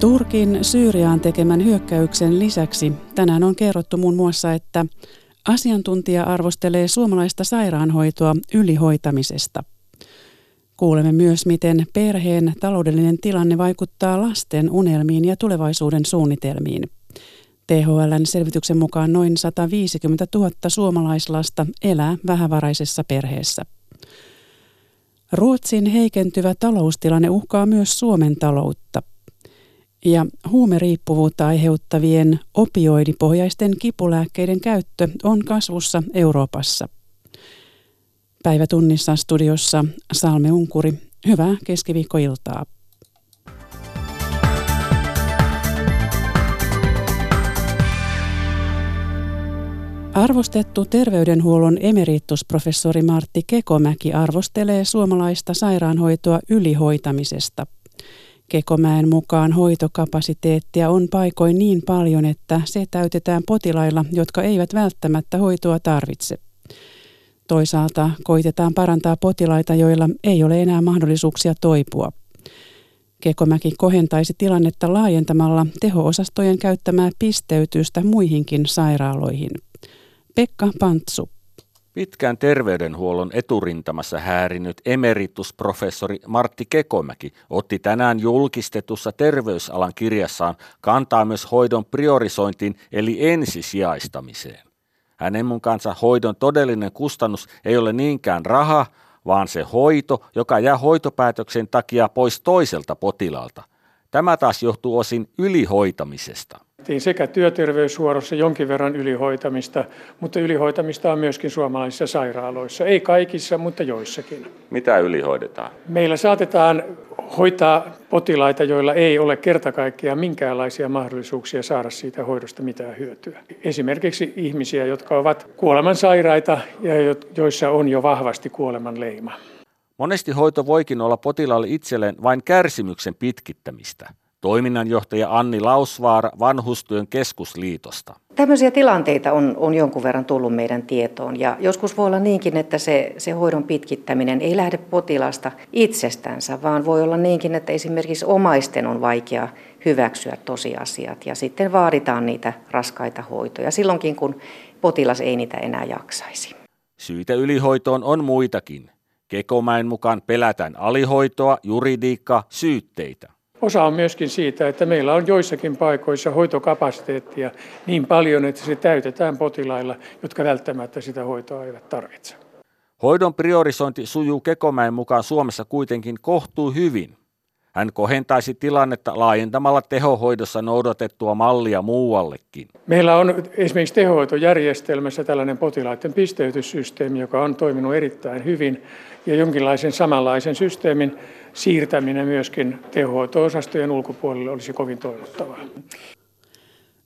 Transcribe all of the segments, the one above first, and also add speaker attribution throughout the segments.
Speaker 1: Turkin Syyriaan tekemän hyökkäyksen lisäksi tänään on kerrottu muun muassa, että asiantuntija arvostelee suomalaista sairaanhoitoa ylihoitamisesta. Kuulemme myös, miten perheen taloudellinen tilanne vaikuttaa lasten unelmiin ja tulevaisuuden suunnitelmiin. THLn selvityksen mukaan noin 150 000 suomalaislasta elää vähävaraisessa perheessä. Ruotsin heikentyvä taloustilanne uhkaa myös Suomen taloutta. Ja huumeriippuvuutta aiheuttavien opioidipohjaisten kipulääkkeiden käyttö on kasvussa Euroopassa. Päivätunnissa studiossa Salme Unkuri. Hyvää keskiviikkoiltaa. Arvostettu terveydenhuollon emeritusprofessori Martti Kekomäki arvostelee suomalaista sairaanhoitoa ylihoitamisesta. Kekomäen mukaan hoitokapasiteettia on paikoin niin paljon, että se täytetään potilailla, jotka eivät välttämättä hoitoa tarvitse. Toisaalta koitetaan parantaa potilaita, joilla ei ole enää mahdollisuuksia toipua. Kekomäki kohentaisi tilannetta laajentamalla teho-osastojen käyttämää pisteytystä muihinkin sairaaloihin. Pekka Pantsu.
Speaker 2: Pitkään terveydenhuollon eturintamassa häärinyt emeritusprofessori Martti Kekomäki otti tänään julkistetussa terveysalan kirjassaan kantaa myös hoidon priorisointiin eli ensisijaistamiseen. Hänen mukaansa hoidon todellinen kustannus ei ole niinkään raha, vaan se hoito, joka jää hoitopäätöksen takia pois toiselta potilaalta. Tämä taas johtuu osin ylihoitamisesta.
Speaker 3: Sekä työterveyshuorossa jonkin verran ylihoitamista, mutta ylihoitamista on myöskin suomalaisissa sairaaloissa. Ei kaikissa, mutta joissakin.
Speaker 2: Mitä ylihoidetaan?
Speaker 3: Meillä saatetaan hoitaa potilaita, joilla ei ole kertakaikkiaan minkäänlaisia mahdollisuuksia saada siitä hoidosta mitään hyötyä. Esimerkiksi ihmisiä, jotka ovat kuolemansairaita ja joissa on jo vahvasti kuoleman leima.
Speaker 2: Monesti hoito voikin olla potilaalle itselleen vain kärsimyksen pitkittämistä. Toiminnanjohtaja Anni Lausvaara Vanhustyön keskusliitosta.
Speaker 4: Tämmöisiä tilanteita on, on jonkun verran tullut meidän tietoon ja joskus voi olla niinkin, että se, se hoidon pitkittäminen ei lähde potilasta itsestänsä, vaan voi olla niinkin, että esimerkiksi omaisten on vaikea hyväksyä tosiasiat ja sitten vaaditaan niitä raskaita hoitoja silloinkin, kun potilas ei niitä enää jaksaisi.
Speaker 2: Syitä ylihoitoon on muitakin. Kekomäen mukaan pelätään alihoitoa, juridiikkaa, syytteitä.
Speaker 3: Osa on myöskin siitä, että meillä on joissakin paikoissa hoitokapasiteettia niin paljon, että se täytetään potilailla, jotka välttämättä sitä hoitoa eivät tarvitse.
Speaker 2: Hoidon priorisointi sujuu Kekomäen mukaan Suomessa kuitenkin kohtuu hyvin. Hän kohentaisi tilannetta laajentamalla tehohoidossa noudatettua mallia muuallekin.
Speaker 3: Meillä on esimerkiksi tehohoitojärjestelmässä tällainen potilaiden pisteytyssysteemi, joka on toiminut erittäin hyvin. Ja jonkinlaisen samanlaisen systeemin siirtäminen myöskin tehohoito-osastojen ulkopuolelle olisi kovin toivottavaa.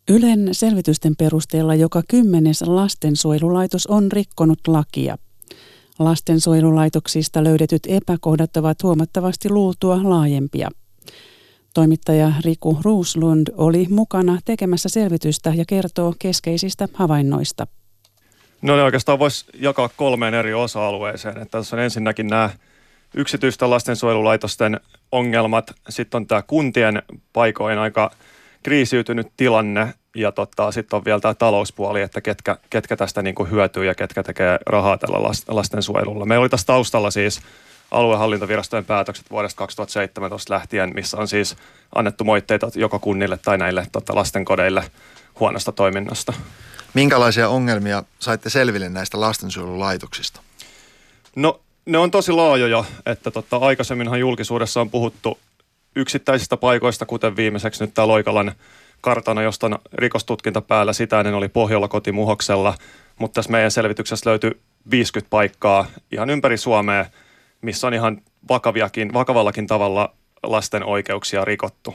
Speaker 1: Ylen selvitysten perusteella joka kymmenes lastensuojelulaitos on rikkonut lakia. Lastensuojelulaitoksista löydetyt epäkohdat ovat huomattavasti luultua laajempia. Toimittaja Riku Ruuslund oli mukana tekemässä selvitystä ja kertoo keskeisistä havainnoista.
Speaker 5: No ne oikeastaan voisi jakaa kolmeen eri osa-alueeseen. Että tässä on ensinnäkin nämä yksityisten lastensuojelulaitosten ongelmat, sitten on tämä kuntien paikoin aika kriisiytynyt tilanne ja tota, sitten on vielä tämä talouspuoli, että ketkä, ketkä tästä niin kuin hyötyy ja ketkä tekee rahaa tällä lastensuojelulla. Meillä oli tässä taustalla siis aluehallintovirastojen päätökset vuodesta 2017 lähtien, missä on siis annettu moitteita joko kunnille tai näille tota, lastenkodeille huonosta toiminnasta.
Speaker 6: Minkälaisia ongelmia saitte selville näistä lastensuojelulaitoksista?
Speaker 5: No ne on tosi laajoja, että tota, aikaisemminhan julkisuudessa on puhuttu yksittäisistä paikoista, kuten viimeiseksi nyt tämä Loikalan kartana, josta on rikostutkinta päällä. Sitä ennen oli Pohjola kotimuhoksella, mutta tässä meidän selvityksessä löytyi 50 paikkaa ihan ympäri Suomea, missä on ihan vakaviakin, vakavallakin tavalla lasten oikeuksia rikottu.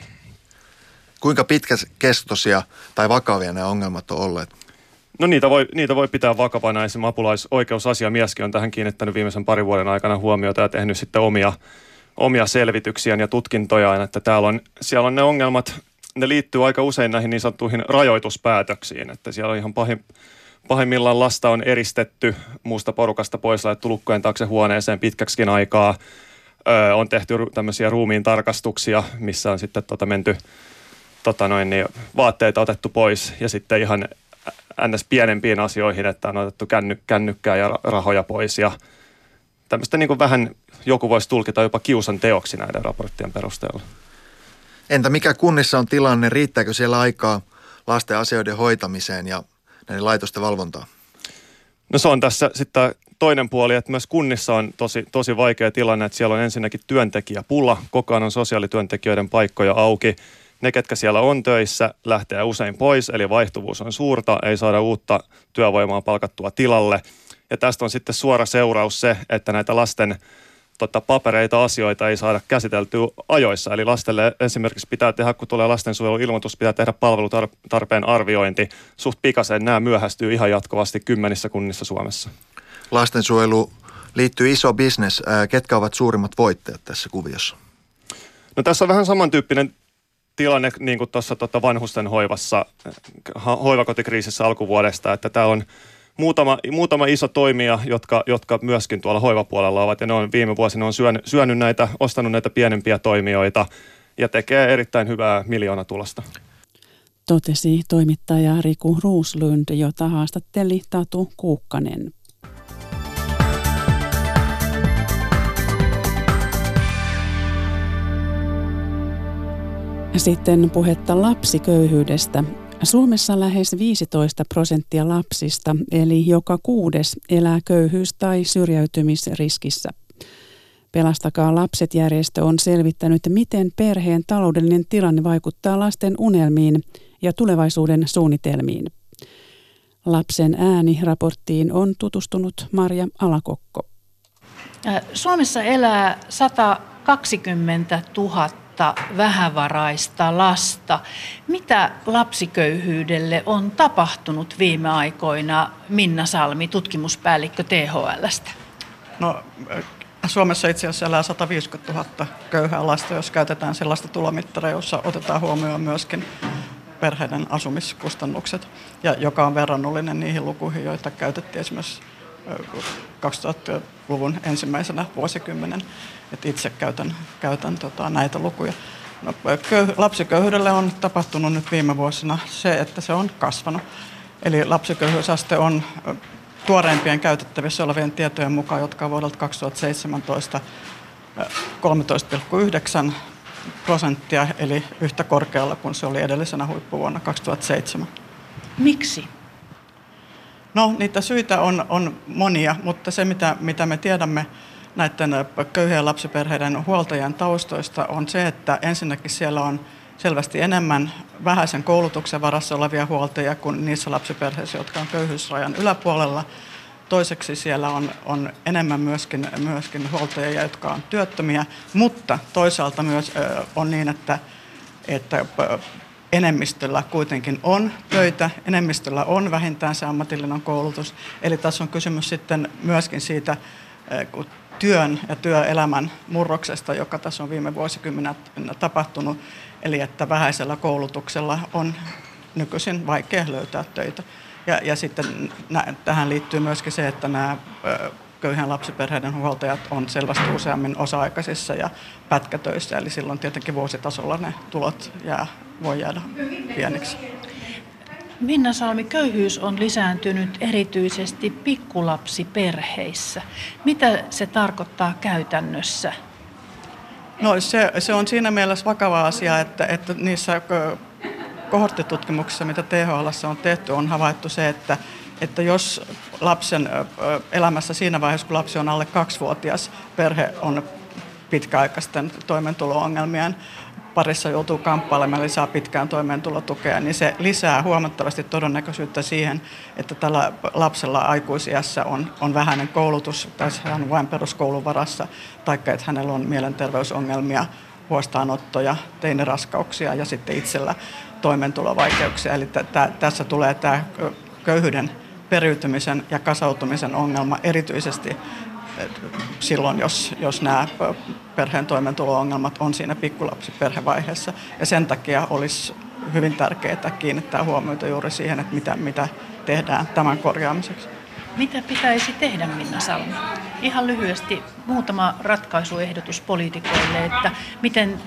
Speaker 6: Kuinka pitkäkestoisia tai vakavia nämä ongelmat on olleet?
Speaker 5: No niitä voi, niitä voi pitää vakavana. Esimerkiksi apulaisoikeusasiamieskin on tähän kiinnittänyt viimeisen parin vuoden aikana huomiota ja tehnyt sitten omia, omia selvityksiään ja tutkintojaan, että täällä on, siellä on ne ongelmat, ne liittyy aika usein näihin niin sanottuihin rajoituspäätöksiin, että siellä on ihan pahin, pahimmillaan lasta on eristetty muusta porukasta pois, laitettu lukkojen taakse huoneeseen pitkäksikin aikaa. Öö, on tehty tämmöisiä ruumiin tarkastuksia, missä on sitten tota menty tota noin, niin vaatteita otettu pois ja sitten ihan ns. pienempiin asioihin, että on otettu känny, kännykkää ja rahoja pois ja tämmöistä niin kuin vähän joku voisi tulkita jopa kiusan teoksi näiden raporttien perusteella.
Speaker 6: Entä mikä kunnissa on tilanne? Riittääkö siellä aikaa lasten asioiden hoitamiseen ja näiden laitosten valvontaan?
Speaker 5: No se on tässä sitten toinen puoli, että myös kunnissa on tosi, tosi vaikea tilanne, että siellä on ensinnäkin työntekijäpula, koko ajan on sosiaalityöntekijöiden paikkoja auki. Ne, ketkä siellä on töissä, lähtee usein pois, eli vaihtuvuus on suurta, ei saada uutta työvoimaa palkattua tilalle. Ja tästä on sitten suora seuraus se, että näitä lasten tota, papereita, asioita ei saada käsiteltyä ajoissa. Eli lastelle esimerkiksi pitää tehdä, kun tulee lastensuojeluilmoitus, pitää tehdä palvelutarpeen arviointi. Suht pikaisen nämä myöhästyy ihan jatkuvasti kymmenissä kunnissa Suomessa.
Speaker 6: Lastensuojelu liittyy iso bisnes. Ketkä ovat suurimmat voittajat tässä kuviossa?
Speaker 5: No tässä on vähän samantyyppinen tilanne niin kuin tuossa tota vanhusten hoivassa, hoivakotikriisissä alkuvuodesta, että tämä on – muutama, muutama iso toimija, jotka, jotka myöskin tuolla hoivapuolella ovat, ja ne on viime vuosina on syönyt, syönyt näitä, ostanut näitä pienempiä toimijoita, ja tekee erittäin hyvää miljoonatulosta.
Speaker 1: Totesi toimittaja Riku Ruuslund, jota haastatteli Tatu Kuukkanen. Sitten puhetta lapsiköyhyydestä. Suomessa lähes 15 prosenttia lapsista, eli joka kuudes, elää köyhyys- tai syrjäytymisriskissä. Pelastakaa lapset järjestö on selvittänyt, miten perheen taloudellinen tilanne vaikuttaa lasten unelmiin ja tulevaisuuden suunnitelmiin. Lapsen ääni raporttiin on tutustunut Marja Alakokko.
Speaker 7: Suomessa elää 120 000 tuhatta vähävaraista lasta. Mitä lapsiköyhyydelle on tapahtunut viime aikoina, Minna Salmi, tutkimuspäällikkö THLstä?
Speaker 8: No, Suomessa itse asiassa elää 150 000 köyhää lasta, jos käytetään sellaista tulomittaria, jossa otetaan huomioon myöskin perheiden asumiskustannukset, ja joka on verrannollinen niihin lukuihin, joita käytettiin esimerkiksi 2000-luvun ensimmäisenä vuosikymmenen. että itse käytän, käytän tota, näitä lukuja. No, köy, lapsiköyhyydelle on tapahtunut nyt viime vuosina se, että se on kasvanut. Eli lapsiköyhyysaste on tuoreimpien käytettävissä olevien tietojen mukaan, jotka on vuodelta 2017 13,9 prosenttia, eli yhtä korkealla kuin se oli edellisenä huippuvuonna 2007.
Speaker 7: Miksi?
Speaker 8: No niitä syitä on, on monia, mutta se mitä, mitä me tiedämme näiden köyhien lapsiperheiden huoltajien taustoista on se, että ensinnäkin siellä on selvästi enemmän vähäisen koulutuksen varassa olevia huoltajia kuin niissä lapsiperheissä, jotka on köyhyysrajan yläpuolella. Toiseksi siellä on, on enemmän myöskin, myöskin huoltajia, jotka on työttömiä, mutta toisaalta myös on niin, että, että enemmistöllä kuitenkin on töitä, enemmistöllä on vähintään se ammatillinen koulutus. Eli tässä on kysymys sitten myöskin siitä eh, työn ja työelämän murroksesta, joka tässä on viime vuosikymmenä tapahtunut. Eli että vähäisellä koulutuksella on nykyisin vaikea löytää töitä. Ja, ja sitten nä, tähän liittyy myöskin se, että nämä köyhien lapsiperheiden huoltajat on selvästi useammin osa-aikaisissa ja pätkätöissä, eli silloin tietenkin vuositasolla ne tulot jää, voi jäädä pieniksi.
Speaker 7: Minna Salmi, köyhyys on lisääntynyt erityisesti pikkulapsiperheissä. Mitä se tarkoittaa käytännössä?
Speaker 8: No se, se on siinä mielessä vakava asia, että, että niissä kohorttitutkimuksissa, mitä THL on tehty, on havaittu se, että että jos lapsen elämässä siinä vaiheessa, kun lapsi on alle kaksivuotias, perhe on pitkäaikaisten toimeentulo-ongelmien parissa joutuu kamppailemaan, eli saa pitkään toimeentulotukea, niin se lisää huomattavasti todennäköisyyttä siihen, että tällä lapsella aikuisiässä on, on vähäinen koulutus, tai hän on vain peruskoulun varassa, tai että hänellä on mielenterveysongelmia, huostaanottoja, teiniraskauksia ja sitten itsellä toimeentulovaikeuksia. Eli t- t- tässä tulee tämä köyhyyden periytymisen ja kasautumisen ongelma erityisesti silloin, jos, jos nämä perheen toimeentulo-ongelmat on siinä pikkulapsiperhevaiheessa. Ja sen takia olisi hyvin tärkeää kiinnittää huomiota juuri siihen, että mitä, mitä tehdään tämän korjaamiseksi.
Speaker 7: Mitä pitäisi tehdä, Minna Salmi? Ihan lyhyesti muutama ratkaisuehdotus poliitikoille, että miten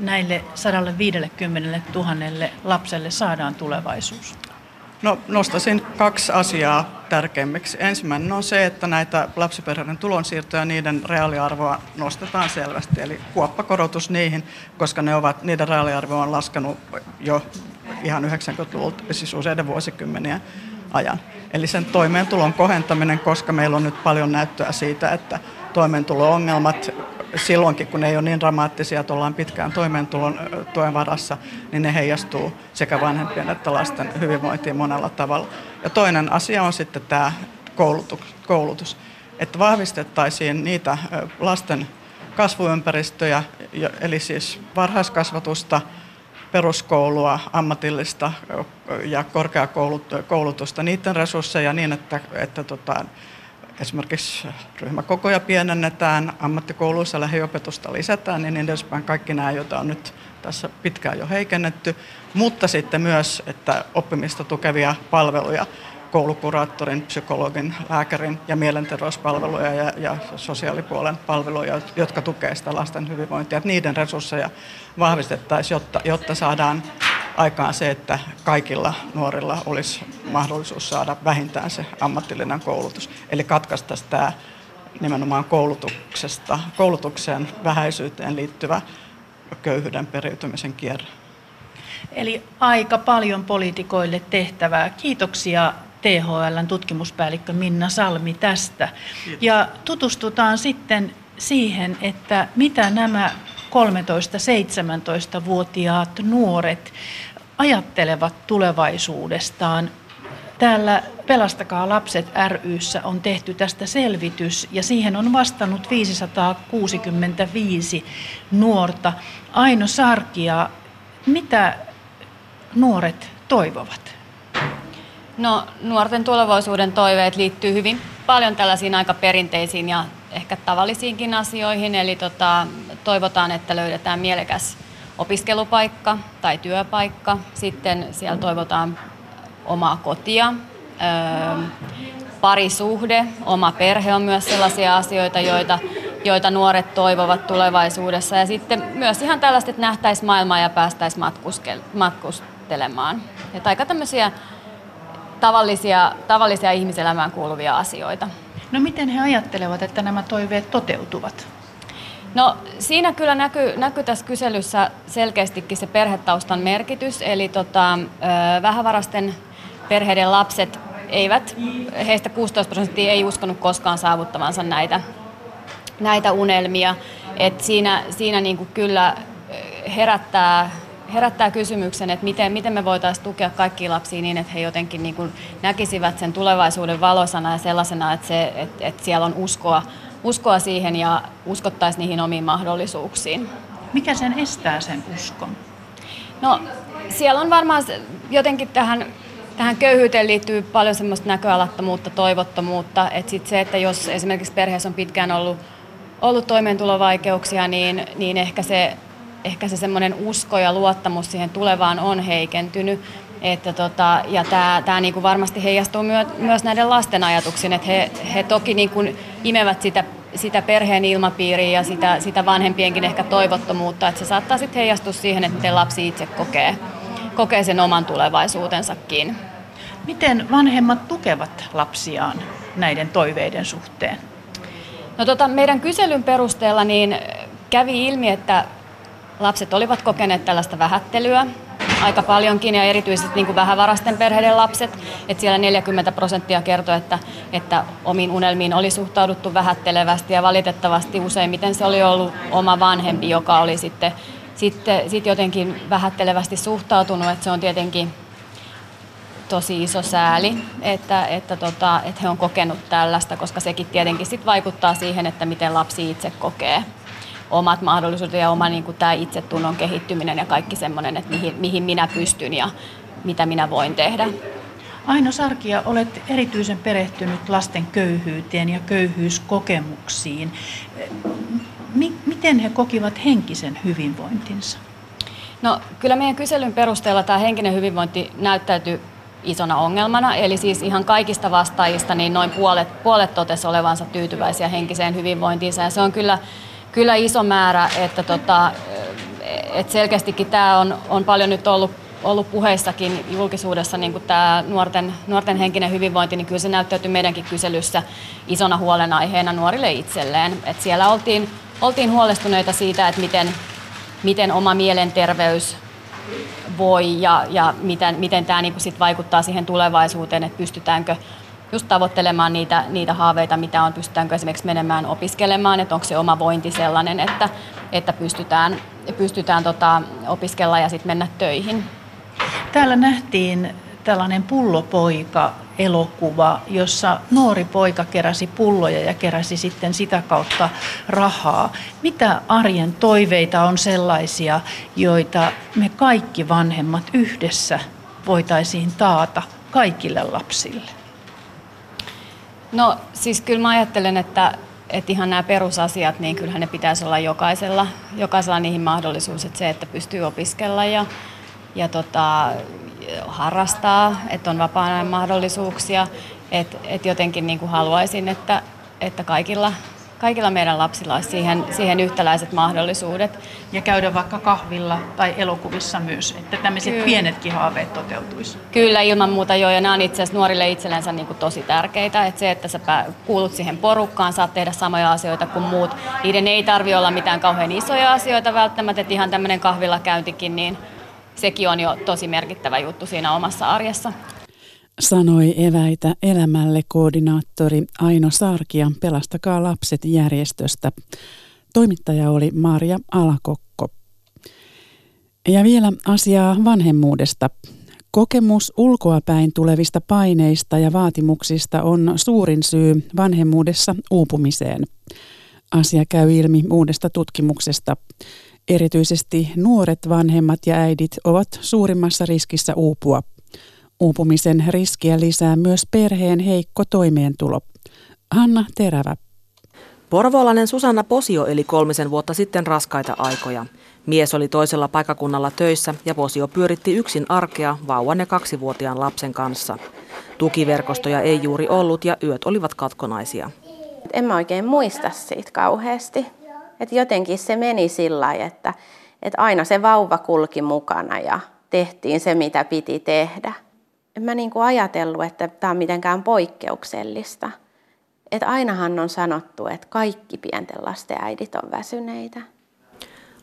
Speaker 7: näille 150 000 lapselle saadaan tulevaisuus?
Speaker 8: No nostaisin kaksi asiaa tärkeimmiksi. Ensimmäinen on se, että näitä lapsiperheiden tulonsiirtoja niiden reaaliarvoa nostetaan selvästi, eli kuoppakorotus niihin, koska ne ovat, niiden reaaliarvo on laskenut jo ihan 90-luvulta, siis useiden vuosikymmenien ajan. Eli sen toimeentulon kohentaminen, koska meillä on nyt paljon näyttöä siitä, että toimeentulo-ongelmat silloinkin, kun ne ei ole niin dramaattisia, että ollaan pitkään toimeentulon tuen varassa, niin ne heijastuu sekä vanhempien että lasten hyvinvointiin monella tavalla. Ja toinen asia on sitten tämä koulutus, että vahvistettaisiin niitä lasten kasvuympäristöjä, eli siis varhaiskasvatusta, peruskoulua, ammatillista ja korkeakoulutusta, niiden resursseja niin, että, että tota, esimerkiksi ryhmäkokoja pienennetään, ammattikouluissa lähiopetusta lisätään, niin, edespäin kaikki nämä, joita on nyt tässä pitkään jo heikennetty, mutta sitten myös, että oppimista tukevia palveluja, koulukuraattorin, psykologin, lääkärin ja mielenterveyspalveluja ja, ja sosiaalipuolen palveluja, jotka tukevat sitä lasten hyvinvointia, että niiden resursseja vahvistettaisiin, jotta, jotta saadaan aikaan se, että kaikilla nuorilla olisi mahdollisuus saada vähintään se ammatillinen koulutus. Eli katkaistaisiin tämä nimenomaan koulutuksesta, koulutukseen vähäisyyteen liittyvä köyhyyden periytymisen kierre.
Speaker 7: Eli aika paljon poliitikoille tehtävää. Kiitoksia THLn tutkimuspäällikkö Minna Salmi tästä. Kiitos. Ja tutustutaan sitten siihen, että mitä nämä 13-17-vuotiaat nuoret ajattelevat tulevaisuudestaan. Täällä Pelastakaa lapset ryssä on tehty tästä selvitys ja siihen on vastannut 565 nuorta. Aino Sarkia, mitä nuoret toivovat?
Speaker 9: No, nuorten tulevaisuuden toiveet liittyy hyvin paljon tällaisiin aika perinteisiin ja ehkä tavallisiinkin asioihin. Eli tota, toivotaan, että löydetään mielekäs opiskelupaikka tai työpaikka. Sitten siellä toivotaan omaa kotia, öö, parisuhde, oma perhe on myös sellaisia asioita, joita, joita nuoret toivovat tulevaisuudessa. Ja sitten myös ihan tällaista, että nähtäisiin maailmaa ja päästäisiin matkustelemaan. Että aika tämmöisiä tavallisia, tavallisia ihmiselämään kuuluvia asioita.
Speaker 7: No miten he ajattelevat, että nämä toiveet toteutuvat?
Speaker 9: No siinä kyllä näkyy, näkyy tässä kyselyssä selkeästikin se perhetaustan merkitys, eli tota, vähävarasten perheiden lapset eivät, heistä 16 prosenttia ei uskonut koskaan saavuttavansa näitä, näitä unelmia. Et siinä siinä niin kuin kyllä herättää, herättää kysymyksen, että miten, miten me voitaisiin tukea kaikkia lapsia niin, että he jotenkin niin kuin näkisivät sen tulevaisuuden valosana ja sellaisena, että, se, että, että siellä on uskoa uskoa siihen ja uskottaisiin niihin omiin mahdollisuuksiin.
Speaker 7: Mikä sen estää sen uskon?
Speaker 9: No siellä on varmaan jotenkin tähän, tähän köyhyyteen liittyy paljon semmoista näköalattomuutta, toivottomuutta. Että sit se, että jos esimerkiksi perheessä on pitkään ollut, ollut toimeentulovaikeuksia, niin, niin ehkä se, ehkä se semmoinen usko ja luottamus siihen tulevaan on heikentynyt. Että tota, ja tämä tää niinku varmasti heijastuu myö, myös näiden lasten ajatuksiin, että he, he toki niinku imevät sitä, sitä perheen ilmapiiriä ja sitä, sitä vanhempienkin ehkä toivottomuutta, että se saattaa sitten heijastua siihen, että miten lapsi itse kokee, kokee sen oman tulevaisuutensakin.
Speaker 7: Miten vanhemmat tukevat lapsiaan näiden toiveiden suhteen?
Speaker 9: No tota, meidän kyselyn perusteella niin kävi ilmi, että lapset olivat kokeneet tällaista vähättelyä aika paljonkin ja erityisesti niin kuin vähävarasten perheiden lapset. Että siellä 40 prosenttia kertoi, että, että omiin unelmiin oli suhtauduttu vähättelevästi ja valitettavasti useimmiten se oli ollut oma vanhempi, joka oli sitten, sitten sit jotenkin vähättelevästi suhtautunut. Että se on tietenkin tosi iso sääli, että, että, tota, että he on kokenut tällaista, koska sekin tietenkin sit vaikuttaa siihen, että miten lapsi itse kokee omat mahdollisuudet ja oma niin kuin tämä itsetunnon kehittyminen ja kaikki semmoinen, että mihin, mihin minä pystyn ja mitä minä voin tehdä.
Speaker 7: Aino Sarkia, olet erityisen perehtynyt lasten köyhyyteen ja köyhyyskokemuksiin. Miten he kokivat henkisen hyvinvointinsa?
Speaker 9: No kyllä meidän kyselyn perusteella tämä henkinen hyvinvointi näyttäytyy isona ongelmana. Eli siis ihan kaikista vastaajista niin noin puolet, puolet totesi olevansa tyytyväisiä henkiseen hyvinvointiinsa. Ja se on kyllä kyllä iso määrä, että tota, et selkeästikin tämä on, on paljon nyt ollut, ollut puheissakin julkisuudessa niin kuin tämä nuorten, nuorten henkinen hyvinvointi, niin kyllä se näyttäytyy meidänkin kyselyssä isona huolenaiheena nuorille itselleen. Et siellä oltiin, oltiin huolestuneita siitä, että miten, miten oma mielenterveys voi ja, ja miten, miten tämä niin sit vaikuttaa siihen tulevaisuuteen, että pystytäänkö just tavoittelemaan niitä, niitä haaveita, mitä on, pystytäänkö esimerkiksi menemään opiskelemaan, että onko se oma vointi sellainen, että, että pystytään, pystytään tota, opiskella ja sitten mennä töihin.
Speaker 7: Täällä nähtiin tällainen pullopoika elokuva, jossa nuori poika keräsi pulloja ja keräsi sitten sitä kautta rahaa. Mitä arjen toiveita on sellaisia, joita me kaikki vanhemmat yhdessä voitaisiin taata kaikille lapsille?
Speaker 9: No siis kyllä mä ajattelen, että, että ihan nämä perusasiat, niin kyllähän ne pitäisi olla jokaisella, jokaisella niihin mahdollisuus, että se, että pystyy opiskella ja, ja tota, harrastaa, että on vapaa mahdollisuuksia, että, että jotenkin niin kuin haluaisin, että, että kaikilla kaikilla meidän lapsilla olisi siihen, siihen yhtäläiset mahdollisuudet.
Speaker 7: Ja käydä vaikka kahvilla tai elokuvissa myös, että tämmöiset Kyllä. pienetkin haaveet toteutuisi.
Speaker 9: Kyllä, ilman muuta joo, ja nämä on itse asiassa nuorille itsellensä niin kuin tosi tärkeitä, että se, että sä kuulut siihen porukkaan, saat tehdä samoja asioita kuin muut, niiden ei tarvi olla mitään kauhean isoja asioita välttämättä, että ihan tämmöinen kahvilla käyntikin, niin sekin on jo tosi merkittävä juttu siinä omassa arjessa
Speaker 1: sanoi eväitä elämälle koordinaattori Aino Sarkia Pelastakaa lapset järjestöstä. Toimittaja oli Maria Alakokko. Ja vielä asiaa vanhemmuudesta. Kokemus ulkoapäin tulevista paineista ja vaatimuksista on suurin syy vanhemmuudessa uupumiseen. Asia käy ilmi uudesta tutkimuksesta. Erityisesti nuoret vanhemmat ja äidit ovat suurimmassa riskissä uupua. Uupumisen riskiä lisää myös perheen heikko toimeentulo. Hanna Terävä.
Speaker 10: Porvoolainen Susanna Posio eli kolmisen vuotta sitten raskaita aikoja. Mies oli toisella paikakunnalla töissä ja Posio pyöritti yksin arkea vauvan ja kaksivuotiaan lapsen kanssa. Tukiverkostoja ei juuri ollut ja yöt olivat katkonaisia.
Speaker 11: En mä oikein muista siitä kauheasti. Et jotenkin se meni sillä että, että aina se vauva kulki mukana ja tehtiin se, mitä piti tehdä en mä niin kuin ajatellut, että tämä on mitenkään poikkeuksellista. Että ainahan on sanottu, että kaikki pienten lasten äidit on väsyneitä.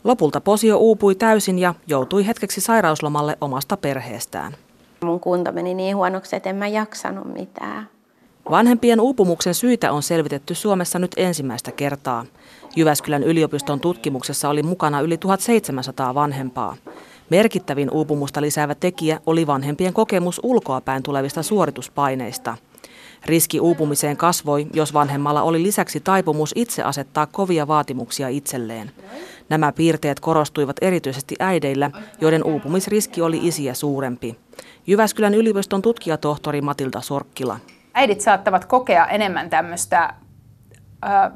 Speaker 10: Lopulta Posio uupui täysin ja joutui hetkeksi sairauslomalle omasta perheestään.
Speaker 11: Mun kunto meni niin huonoksi, että en mä jaksanut mitään.
Speaker 10: Vanhempien uupumuksen syitä on selvitetty Suomessa nyt ensimmäistä kertaa. Jyväskylän yliopiston tutkimuksessa oli mukana yli 1700 vanhempaa. Merkittävin uupumusta lisäävä tekijä oli vanhempien kokemus ulkoapäin tulevista suorituspaineista. Riski uupumiseen kasvoi, jos vanhemmalla oli lisäksi taipumus itse asettaa kovia vaatimuksia itselleen. Nämä piirteet korostuivat erityisesti äideillä, joiden uupumisriski oli isiä suurempi. Jyväskylän yliopiston tutkijatohtori Matilda Sorkkila.
Speaker 12: Äidit saattavat kokea enemmän tämmöistä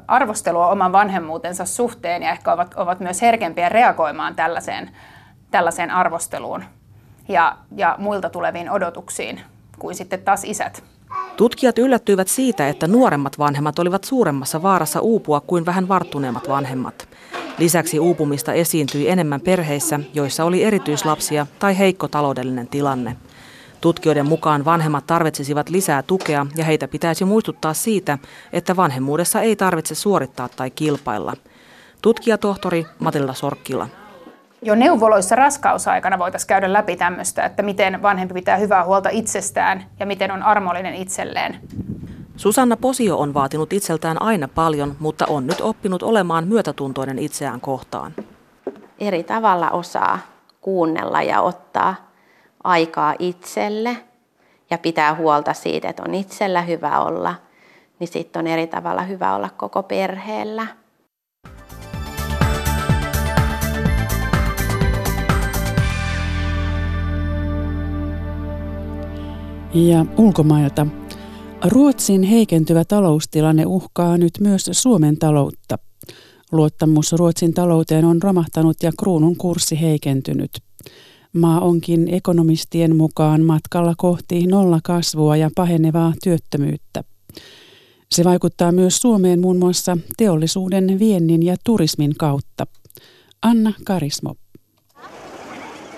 Speaker 12: arvostelua oman vanhemmuutensa suhteen ja ehkä ovat, ovat myös herkempiä reagoimaan tällaiseen tällaiseen arvosteluun ja, ja muilta tuleviin odotuksiin kuin sitten taas isät.
Speaker 10: Tutkijat yllättyivät siitä, että nuoremmat vanhemmat olivat suuremmassa vaarassa uupua kuin vähän varttuneemmat vanhemmat. Lisäksi uupumista esiintyi enemmän perheissä, joissa oli erityislapsia tai heikko taloudellinen tilanne. Tutkijoiden mukaan vanhemmat tarvitsisivat lisää tukea ja heitä pitäisi muistuttaa siitä, että vanhemmuudessa ei tarvitse suorittaa tai kilpailla. Tutkijatohtori Matilda Sorkkila
Speaker 12: jo neuvoloissa raskausaikana voitaisiin käydä läpi tämmöistä, että miten vanhempi pitää hyvää huolta itsestään ja miten on armollinen itselleen.
Speaker 10: Susanna Posio on vaatinut itseltään aina paljon, mutta on nyt oppinut olemaan myötätuntoinen itseään kohtaan.
Speaker 11: Eri tavalla osaa kuunnella ja ottaa aikaa itselle ja pitää huolta siitä, että on itsellä hyvä olla, niin sitten on eri tavalla hyvä olla koko perheellä.
Speaker 1: Ja ulkomailta. Ruotsin heikentyvä taloustilanne uhkaa nyt myös Suomen taloutta. Luottamus Ruotsin talouteen on romahtanut ja kruunun kurssi heikentynyt. Maa onkin ekonomistien mukaan matkalla kohti nolla kasvua ja pahenevaa työttömyyttä. Se vaikuttaa myös Suomeen muun muassa teollisuuden, viennin ja turismin kautta. Anna Karismo.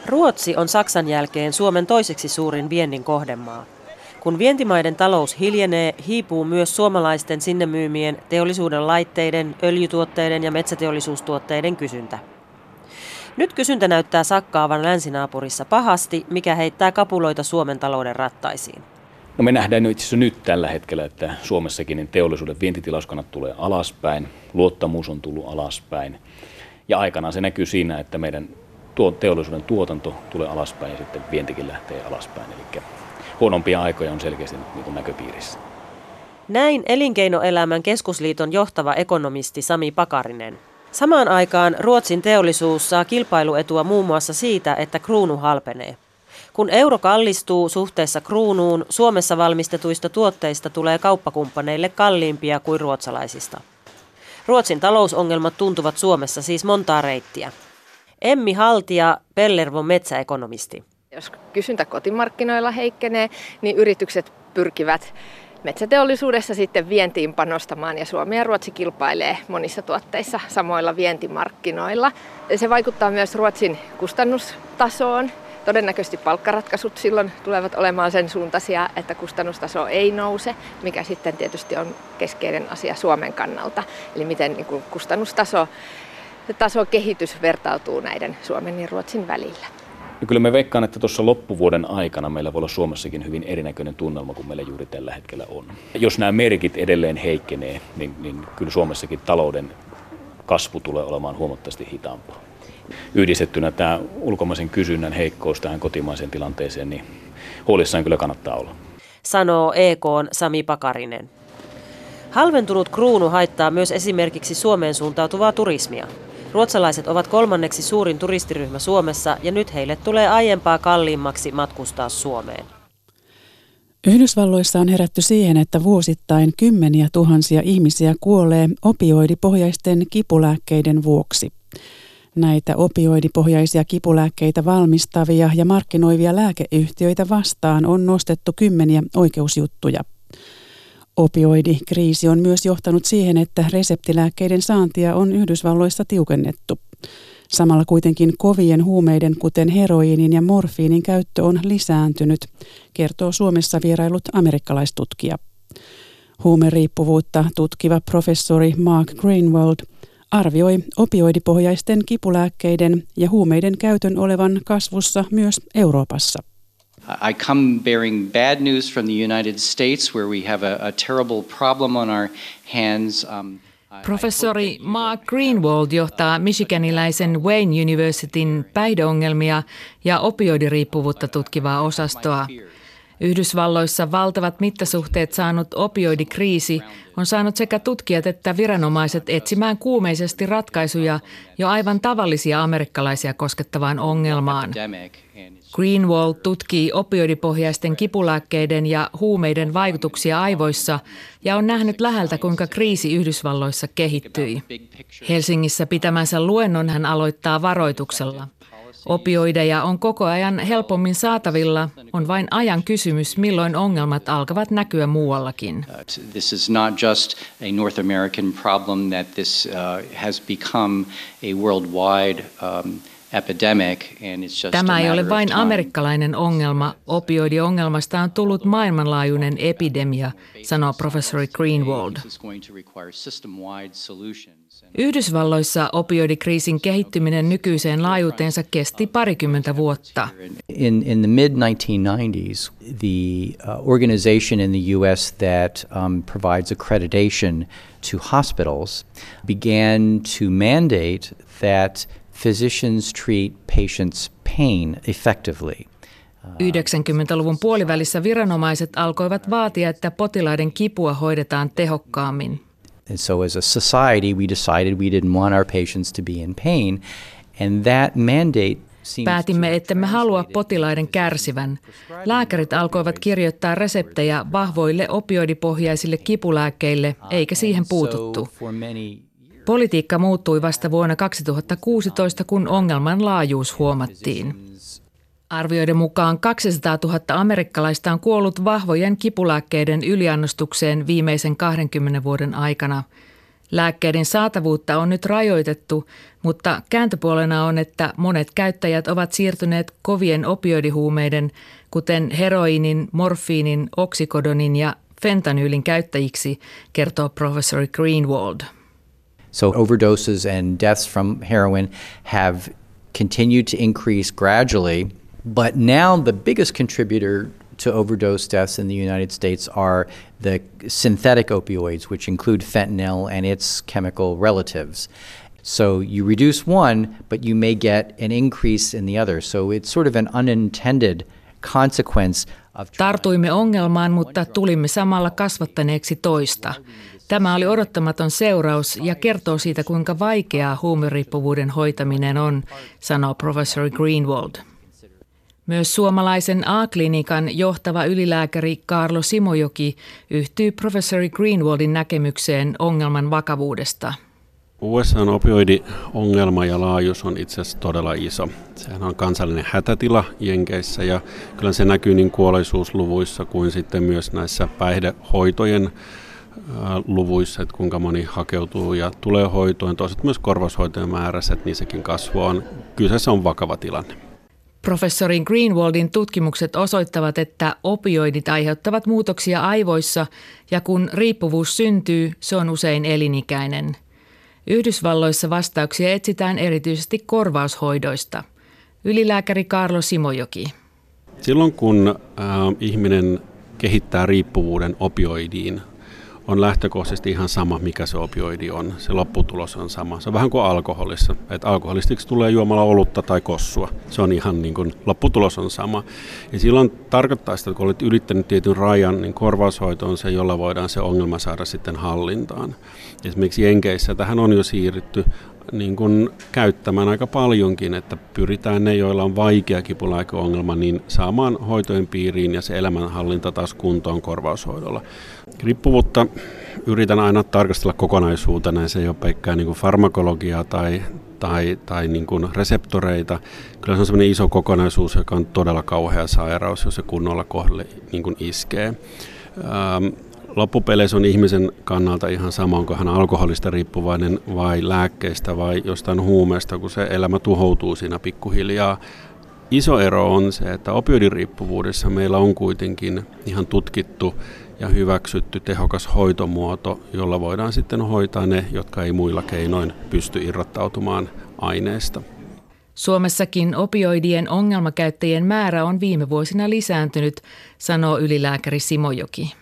Speaker 13: Ruotsi on Saksan jälkeen Suomen toiseksi suurin viennin kohdemaa. Kun vientimaiden talous hiljenee, hiipuu myös suomalaisten sinne myymien teollisuuden laitteiden, öljytuotteiden ja metsäteollisuustuotteiden kysyntä. Nyt kysyntä näyttää sakkaavan länsinaapurissa pahasti, mikä heittää kapuloita Suomen talouden rattaisiin.
Speaker 14: No me nähdään itse nyt tällä hetkellä, että Suomessakin niin teollisuuden vientitilauskannat tulee alaspäin, luottamus on tullut alaspäin. Ja aikanaan se näkyy siinä, että meidän tuo teollisuuden tuotanto tulee alaspäin ja sitten vientikin lähtee alaspäin. Eli huonompia aikoja on selkeästi niin näköpiirissä.
Speaker 13: Näin Elinkeinoelämän keskusliiton johtava ekonomisti Sami Pakarinen. Samaan aikaan Ruotsin teollisuus saa kilpailuetua muun muassa siitä, että kruunu halpenee. Kun euro kallistuu suhteessa kruunuun, Suomessa valmistetuista tuotteista tulee kauppakumppaneille kalliimpia kuin ruotsalaisista. Ruotsin talousongelmat tuntuvat Suomessa siis montaa reittiä. Emmi Haltia, Pellervon metsäekonomisti.
Speaker 15: Jos kysyntä kotimarkkinoilla heikkenee, niin yritykset pyrkivät metsäteollisuudessa sitten vientiin panostamaan ja Suomi ja Ruotsi kilpailee monissa tuotteissa samoilla vientimarkkinoilla. Se vaikuttaa myös Ruotsin kustannustasoon. Todennäköisesti palkkaratkaisut silloin tulevat olemaan sen suuntaisia, että kustannustaso ei nouse, mikä sitten tietysti on keskeinen asia Suomen kannalta. Eli miten niin kustannustaso taso kehitys vertautuu näiden Suomen ja Ruotsin välillä.
Speaker 14: No kyllä me veikkaan, että tuossa loppuvuoden aikana meillä voi olla Suomessakin hyvin erinäköinen tunnelma kuin meillä juuri tällä hetkellä on. Jos nämä merkit edelleen heikkenee, niin, niin kyllä Suomessakin talouden kasvu tulee olemaan huomattavasti hitaampaa. Yhdistettynä tämä ulkomaisen kysynnän heikkous tähän kotimaiseen tilanteeseen, niin huolissaan kyllä kannattaa olla.
Speaker 13: Sanoo EK Sami Pakarinen. Halventunut kruunu haittaa myös esimerkiksi Suomeen suuntautuvaa turismia. Ruotsalaiset ovat kolmanneksi suurin turistiryhmä Suomessa ja nyt heille tulee aiempaa kalliimmaksi matkustaa Suomeen.
Speaker 1: Yhdysvalloissa on herätty siihen, että vuosittain kymmeniä tuhansia ihmisiä kuolee opioidipohjaisten kipulääkkeiden vuoksi. Näitä opioidipohjaisia kipulääkkeitä valmistavia ja markkinoivia lääkeyhtiöitä vastaan on nostettu kymmeniä oikeusjuttuja. Opioidikriisi on myös johtanut siihen, että reseptilääkkeiden saantia on Yhdysvalloissa tiukennettu. Samalla kuitenkin kovien huumeiden, kuten heroiinin ja morfiinin käyttö on lisääntynyt, kertoo Suomessa vierailut amerikkalaistutkija. Huumeriippuvuutta tutkiva professori Mark Greenwald arvioi opioidipohjaisten kipulääkkeiden ja huumeiden käytön olevan kasvussa myös Euroopassa.
Speaker 16: I come bearing bad news from the United States, where we have a, a terrible problem on our hands. Um,
Speaker 17: Professori Mark Greenwald johtaa Michiganiläisen Wayne Universityn päihdeongelmia ja opioidiriippuvuutta tutkivaa osastoa. Yhdysvalloissa valtavat mittasuhteet saanut opioidikriisi on saanut sekä tutkijat että viranomaiset etsimään kuumeisesti ratkaisuja jo aivan tavallisia amerikkalaisia koskettavaan ongelmaan. Greenwald tutkii opioidipohjaisten kipulääkkeiden ja huumeiden vaikutuksia aivoissa ja on nähnyt läheltä, kuinka kriisi Yhdysvalloissa kehittyi. Helsingissä pitämänsä luennon hän aloittaa varoituksella. Opioideja on koko ajan helpommin saatavilla. On vain ajan kysymys, milloin ongelmat alkavat näkyä muuallakin. Uh,
Speaker 16: this is not just a North American problem that this uh, has become a worldwide um,
Speaker 17: Tämä ei ole vain amerikkalainen ongelma. Opioidiongelmasta on tullut maailmanlaajuinen epidemia, sanoo professori Greenwald. Yhdysvalloissa opioidikriisin kehittyminen nykyiseen laajuuteensa kesti parikymmentä vuotta.
Speaker 16: In, in the mid-1990s, the uh, organization in the US that um, provides accreditation to hospitals began to mandate that physicians treat patients' pain effectively.
Speaker 17: 90-luvun puolivälissä viranomaiset alkoivat vaatia, että potilaiden kipua hoidetaan tehokkaammin.
Speaker 16: And so as a society we decided we didn't want our patients to be in pain and that mandate
Speaker 17: Päätimme, että me halua potilaiden kärsivän. Lääkärit alkoivat kirjoittaa reseptejä vahvoille opioidipohjaisille kipulääkkeille, eikä siihen puututtu. Politiikka muuttui vasta vuonna 2016, kun ongelman laajuus huomattiin. Arvioiden mukaan 200 000 amerikkalaista on kuollut vahvojen kipulääkkeiden yliannostukseen viimeisen 20 vuoden aikana. Lääkkeiden saatavuutta on nyt rajoitettu, mutta kääntöpuolena on, että monet käyttäjät ovat siirtyneet kovien opioidihuumeiden, kuten heroinin, morfiinin, oksikodonin ja fentanyylin käyttäjiksi, kertoo professori Greenwald.
Speaker 16: So overdoses and deaths from heroin have continued to increase gradually, but now the biggest contributor to overdose deaths in the United States are the synthetic opioids, which include fentanyl and its chemical relatives. So you reduce one, but you may get an increase in the other. So it's sort of an unintended consequence of
Speaker 17: Tartuimme ongelmaan, mutta tulimme samalla kasvattaneeksi toista. Tämä oli odottamaton seuraus ja kertoo siitä, kuinka vaikeaa huumeriippuvuuden hoitaminen on, sanoo professori Greenwald. Myös suomalaisen A-klinikan johtava ylilääkäri Karlo Simojoki yhtyy professori Greenwaldin näkemykseen ongelman vakavuudesta.
Speaker 18: USAn opioidiongelma ja laajuus on itse asiassa todella iso. Sehän on kansallinen hätätila Jenkeissä ja kyllä se näkyy niin kuolleisuusluvuissa kuin sitten myös näissä päihdehoitojen luvuissa, että kuinka moni hakeutuu ja tulee hoitoon. Toiset myös korvaushoitojen määrässä, että niissäkin kasvu on. Kyseessä on vakava tilanne.
Speaker 17: Professori Greenwaldin tutkimukset osoittavat, että opioidit aiheuttavat muutoksia aivoissa ja kun riippuvuus syntyy, se on usein elinikäinen. Yhdysvalloissa vastauksia etsitään erityisesti korvaushoidoista. Ylilääkäri Karlo Simojoki.
Speaker 18: Silloin kun äh, ihminen kehittää riippuvuuden opioidiin, on lähtökohtaisesti ihan sama, mikä se opioidi on. Se lopputulos on sama. Se on vähän kuin alkoholissa. Että alkoholistiksi tulee juomalla olutta tai kossua. Se on ihan niin kuin, lopputulos on sama. Ja silloin tarkoittaa sitä, että kun olet ylittänyt tietyn rajan, niin korvaushoito on se, jolla voidaan se ongelma saada sitten hallintaan. Esimerkiksi Jenkeissä tähän on jo siirrytty niin kuin käyttämään aika paljonkin, että pyritään ne, joilla on vaikea kipulääkeongelma, niin saamaan hoitojen piiriin ja se elämänhallinta taas kuntoon korvaushoidolla. Riippuvuutta yritän aina tarkastella kokonaisuutena, se ei ole pelkkää niin kuin farmakologiaa tai, tai, tai niin kuin reseptoreita. Kyllä se on sellainen iso kokonaisuus, joka on todella kauhea sairaus, jos se kunnolla kohdalle niin kuin iskee. Ähm, loppupeleissä on ihmisen kannalta ihan sama, onko hän alkoholista riippuvainen vai lääkkeistä vai jostain huumeesta, kun se elämä tuhoutuu siinä pikkuhiljaa. Iso ero on se, että opioidiriippuvuudessa meillä on kuitenkin ihan tutkittu ja hyväksytty tehokas hoitomuoto, jolla voidaan sitten hoitaa ne, jotka ei muilla keinoin pysty irrottautumaan aineesta.
Speaker 17: Suomessakin opioidien ongelmakäyttäjien määrä on viime vuosina lisääntynyt, sanoo ylilääkäri Simojoki.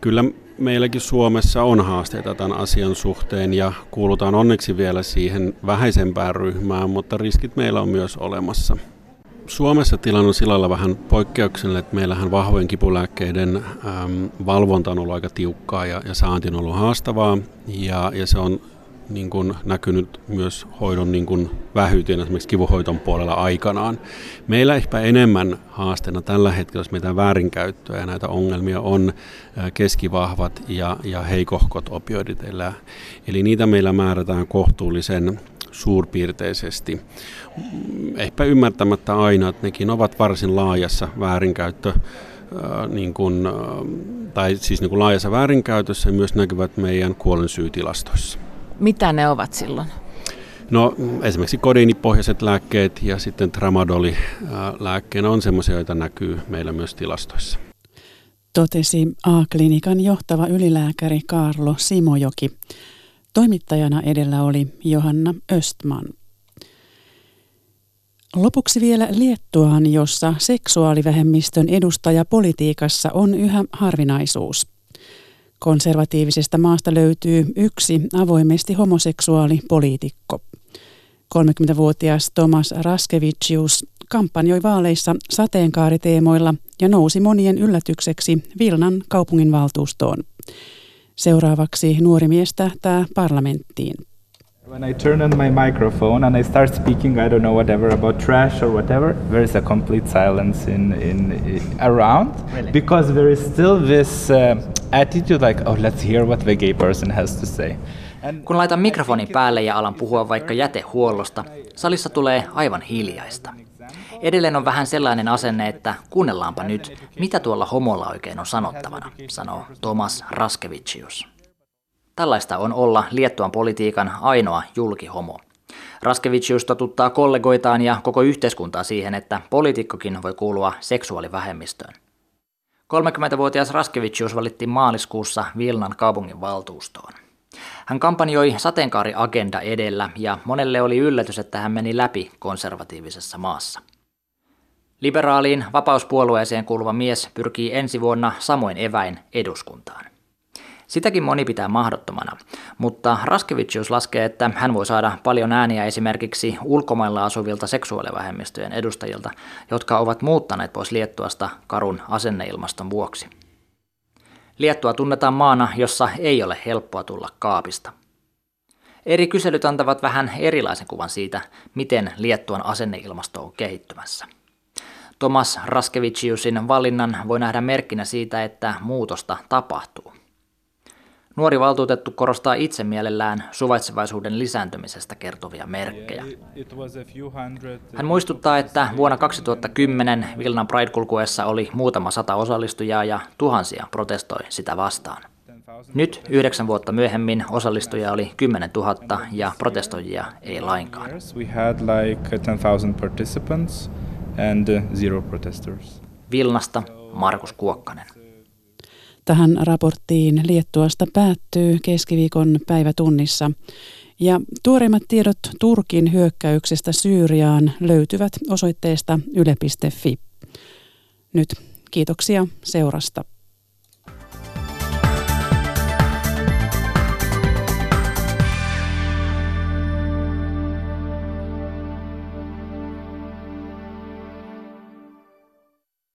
Speaker 18: Kyllä meilläkin Suomessa on haasteita tämän asian suhteen ja kuulutaan onneksi vielä siihen vähäisempään ryhmään, mutta riskit meillä on myös olemassa. Suomessa tilanne on sillä vähän poikkeuksellinen, että meillähän vahvojen kipulääkkeiden äm, valvonta on ollut aika tiukkaa ja, ja saanti on ollut haastavaa ja, ja se on niin kuin näkynyt myös hoidon niin kuin vähyyteen esimerkiksi kivuhoiton puolella aikanaan. Meillä ehkä enemmän haasteena tällä hetkellä, jos meitä väärinkäyttöä ja näitä ongelmia on keskivahvat ja, ja heikohkot opioidit. Eli niitä meillä määrätään kohtuullisen suurpiirteisesti. Ehkä ymmärtämättä aina, että nekin ovat varsin laajassa väärinkäyttö niin kuin, tai siis niin kuin laajassa väärinkäytössä ja myös näkyvät meidän kuolensyytilastoissa.
Speaker 17: Mitä ne ovat silloin?
Speaker 18: No esimerkiksi kodinipohjaiset lääkkeet ja sitten tramadoli lääkkeenä on sellaisia, joita näkyy meillä myös tilastoissa.
Speaker 1: Totesi A-klinikan johtava ylilääkäri Karlo Simojoki. Toimittajana edellä oli Johanna Östman. Lopuksi vielä Liettuaan, jossa seksuaalivähemmistön edustaja politiikassa on yhä harvinaisuus. Konservatiivisesta maasta löytyy yksi avoimesti homoseksuaali poliitikko. 30-vuotias Tomas Raskevicius kampanjoi vaaleissa sateenkaariteemoilla ja nousi monien yllätykseksi Vilnan kaupunginvaltuustoon. Seuraavaksi nuori mies tähtää parlamenttiin.
Speaker 19: When I turn on my microphone and I start speaking, I don't know whatever about trash or whatever, there is a complete silence in, in, in around really? because there is still this uh, attitude like, oh, let's hear what the gay person has to say.
Speaker 20: Kun laitan mikrofonin päälle ja alan puhua vaikka jätehuollosta, salissa tulee aivan hiljaista. Edelleen on vähän sellainen asenne, että kuunnellaanpa nyt, mitä tuolla homolla oikein on sanottavana, sanoo Thomas Raskevicius. Tällaista on olla Liettuan politiikan ainoa julkihomo. Raskevicius totuttaa kollegoitaan ja koko yhteiskuntaa siihen, että poliitikkokin voi kuulua seksuaalivähemmistöön. 30-vuotias Raskevicius valittiin maaliskuussa Vilnan kaupungin valtuustoon. Hän kampanjoi sateenkaariagenda edellä ja monelle oli yllätys, että hän meni läpi konservatiivisessa maassa. Liberaaliin vapauspuolueeseen kuuluva mies pyrkii ensi vuonna samoin eväin eduskuntaan. Sitäkin moni pitää mahdottomana, mutta Raskevicius laskee, että hän voi saada paljon ääniä esimerkiksi ulkomailla asuvilta seksuaalivähemmistöjen edustajilta, jotka ovat muuttaneet pois Liettuasta karun asenneilmaston vuoksi. Liettua tunnetaan maana, jossa ei ole helppoa tulla kaapista. Eri kyselyt antavat vähän erilaisen kuvan siitä, miten Liettuan asenneilmasto on kehittymässä. Thomas Raskeviciusin valinnan voi nähdä merkkinä siitä, että muutosta tapahtuu. Nuori valtuutettu korostaa itse mielellään suvaitsevaisuuden lisääntymisestä kertovia merkkejä. Hän muistuttaa, että vuonna 2010 Vilnan Pride-kulkuessa oli muutama sata osallistujaa ja tuhansia protestoi sitä vastaan. Nyt yhdeksän vuotta myöhemmin osallistujia oli 10 000 ja protestoijia ei lainkaan. Vilnasta Markus Kuokkanen.
Speaker 1: Tähän raporttiin Liettuasta päättyy keskiviikon päivätunnissa. Ja tuoreimmat tiedot Turkin hyökkäyksestä Syyriaan löytyvät osoitteesta yle.fi. Nyt kiitoksia seurasta.